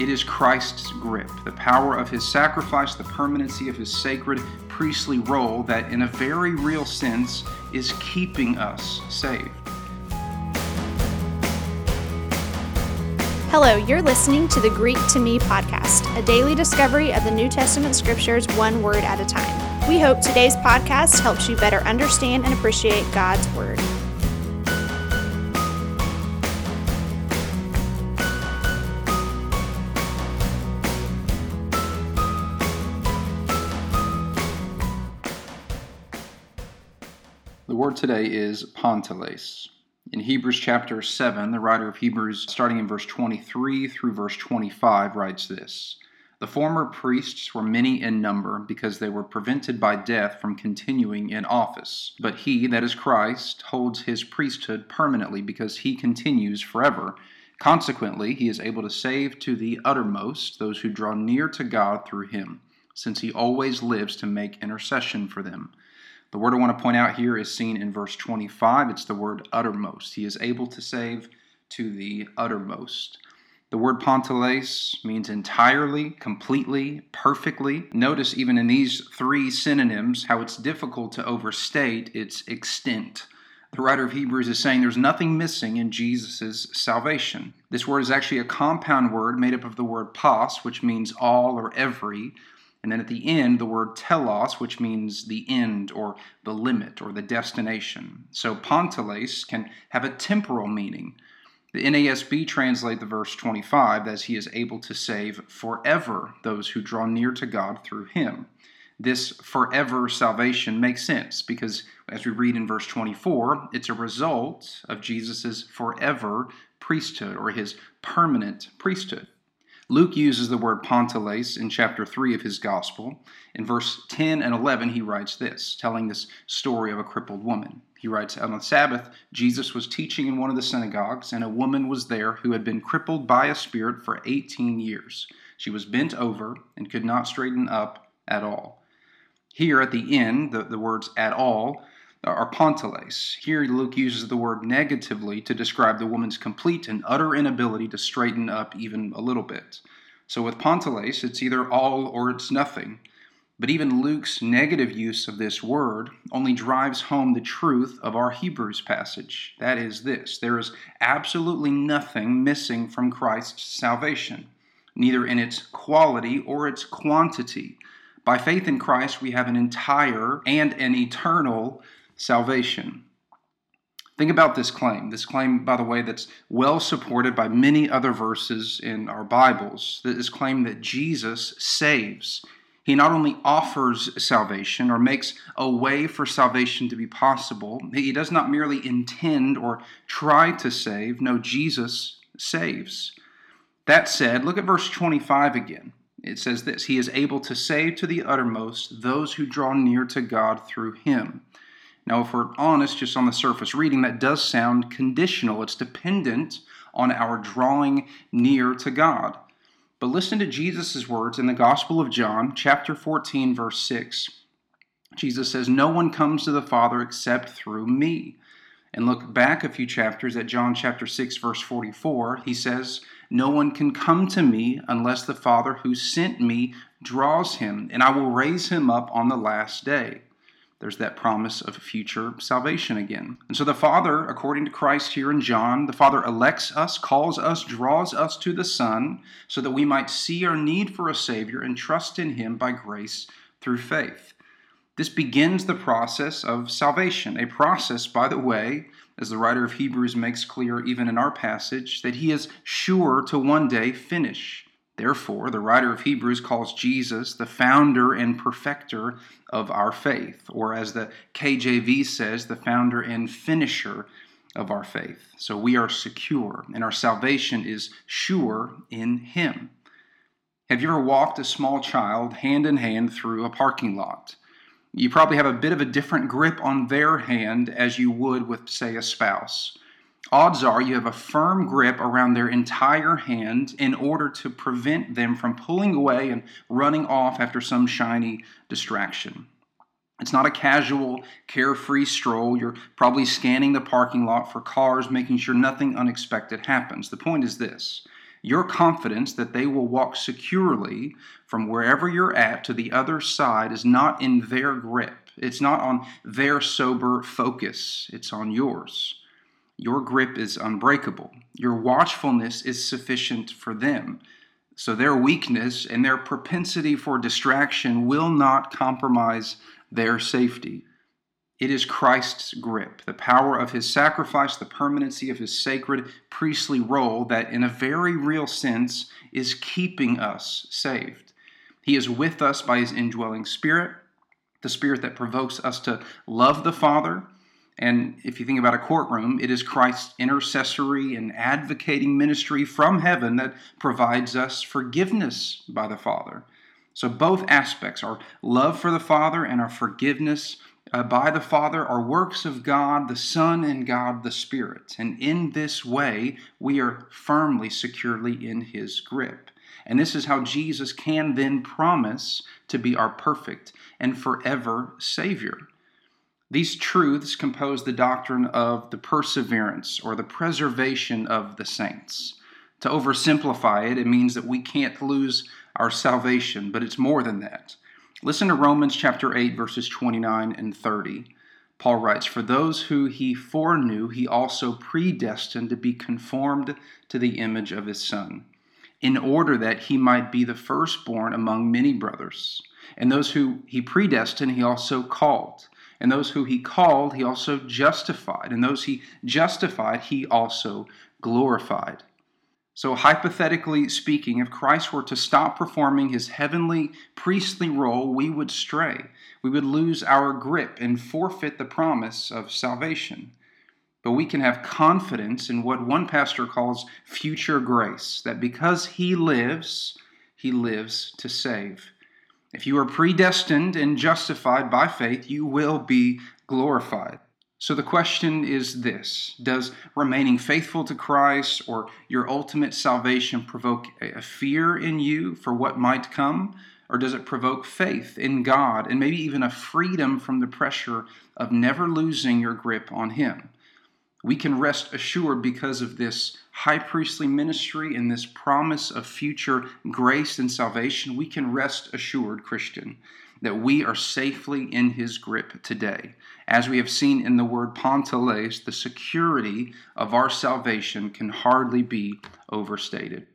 It is Christ's grip, the power of his sacrifice, the permanency of his sacred priestly role that, in a very real sense, is keeping us saved. Hello, you're listening to the Greek to Me podcast, a daily discovery of the New Testament scriptures one word at a time. We hope today's podcast helps you better understand and appreciate God's word. The word today is panteles. In Hebrews chapter 7, the writer of Hebrews, starting in verse 23 through verse 25, writes this The former priests were many in number because they were prevented by death from continuing in office. But he, that is Christ, holds his priesthood permanently because he continues forever. Consequently, he is able to save to the uttermost those who draw near to God through him, since he always lives to make intercession for them. The word I want to point out here is seen in verse 25. It's the word uttermost. He is able to save to the uttermost. The word panteles means entirely, completely, perfectly. Notice even in these three synonyms how it's difficult to overstate its extent. The writer of Hebrews is saying there's nothing missing in Jesus' salvation. This word is actually a compound word made up of the word pas, which means all or every, and then at the end, the word telos, which means the end or the limit or the destination. So panteles can have a temporal meaning. The NASB translate the verse 25 as he is able to save forever those who draw near to God through him. This forever salvation makes sense because as we read in verse 24, it's a result of Jesus' forever priesthood or his permanent priesthood. Luke uses the word panteles in chapter 3 of his gospel. In verse 10 and 11, he writes this, telling this story of a crippled woman. He writes, On the Sabbath, Jesus was teaching in one of the synagogues, and a woman was there who had been crippled by a spirit for 18 years. She was bent over and could not straighten up at all. Here at the end, the, the words at all Uh, are panteles. Here, Luke uses the word negatively to describe the woman's complete and utter inability to straighten up even a little bit. So with panteles, it's either all or it's nothing. But even Luke's negative use of this word only drives home the truth of our Hebrews passage. That is this there is absolutely nothing missing from Christ's salvation, neither in its quality or its quantity. By faith in Christ, we have an entire and an eternal salvation. Think about this claim. This claim, by the way, that's well supported by many other verses in our Bibles. This claim that Jesus saves. He not only offers salvation or makes a way for salvation to be possible, he does not merely intend or try to save. No, Jesus saves. That said, look at verse 25 again. It says this He is able to save to the uttermost those who draw near to God through him. Now, if we're honest, just on the surface reading, that does sound conditional. It's dependent on our drawing near to God. But listen to Jesus' words in the Gospel of John, chapter 14, verse 6. Jesus says, No one comes to the Father except through me. And look back a few chapters at John chapter 6, verse 44. He says, No one can come to me unless the Father who sent me draws him, and I will raise him up on the last day there's that promise of future salvation again. And so the Father, according to Christ here in John, the Father elects us, calls us, draws us to the Son, so that we might see our need for a Savior and trust in Him by grace through faith. This begins the process of salvation, a process, by the way, as the writer of Hebrews makes clear even in our passage, that He is sure to one day finish. Therefore, the writer of Hebrews calls Jesus the founder and perfecter of our faith, or as the KJV says, the founder and finisher of our faith. So we are secure, and our salvation is sure in Him. Have you ever walked a small child hand in hand through a parking lot? You probably have a bit of a different grip on their hand as you would with, say, a spouse odds are you have a firm grip around their entire hand in order to prevent them from pulling away and running off after some shiny distraction. It's not a casual, carefree stroll. You're probably scanning the parking lot for cars, making sure nothing unexpected happens. The point is this your confidence that they will walk securely from wherever you're at to the other side is not in their grip. It's not on their sober focus, it's on yours. Your grip is unbreakable. Your watchfulness is sufficient for them. So their weakness and their propensity for distraction will not compromise their safety. It is Christ's grip, the power of his sacrifice, the permanency of his sacred priestly role that, in a very real sense, is keeping us saved. He is with us by his indwelling spirit, the spirit that provokes us to love the Father. And if you think about a courtroom, it is Christ's intercessory and advocating ministry from heaven that provides us forgiveness by the Father. So, both aspects, our love for the Father and our forgiveness uh, by the Father are works of God, the Son, and God the Spirit. And in this way, we are firmly, securely in His grip. And this is how Jesus can then promise to be our perfect and forever Savior. These truths compose the doctrine of the perseverance or the preservation of the saints. To oversimplify it, it means that we can't lose our salvation, but it's more than that. Listen to Romans chapter 8, verses 29 and 30. Paul writes, For those who he foreknew, he also predestined to be conformed to the image of his Son, in order that he might be the firstborn among many brothers. And those who he predestined, he also called. And those who he called, he also justified. And those he justified, he also glorified. So, hypothetically speaking, if Christ were to stop performing his heavenly priestly role, we would stray. We would lose our grip and forfeit the promise of salvation. But we can have confidence in what one pastor calls future grace, that because he lives, he lives to save. If you are predestined and justified by faith, you will be glorified. So the question is this Does remaining faithful to Christ or your ultimate salvation provoke a fear in you for what might come? Or does it provoke faith in God and maybe even a freedom from the pressure of never losing your grip on Him? We can rest assured because of this high priestly ministry and this promise of future grace and salvation. We can rest assured, Christian, that we are safely in his grip today. As we have seen in the word panteles, the security of our salvation can hardly be overstated.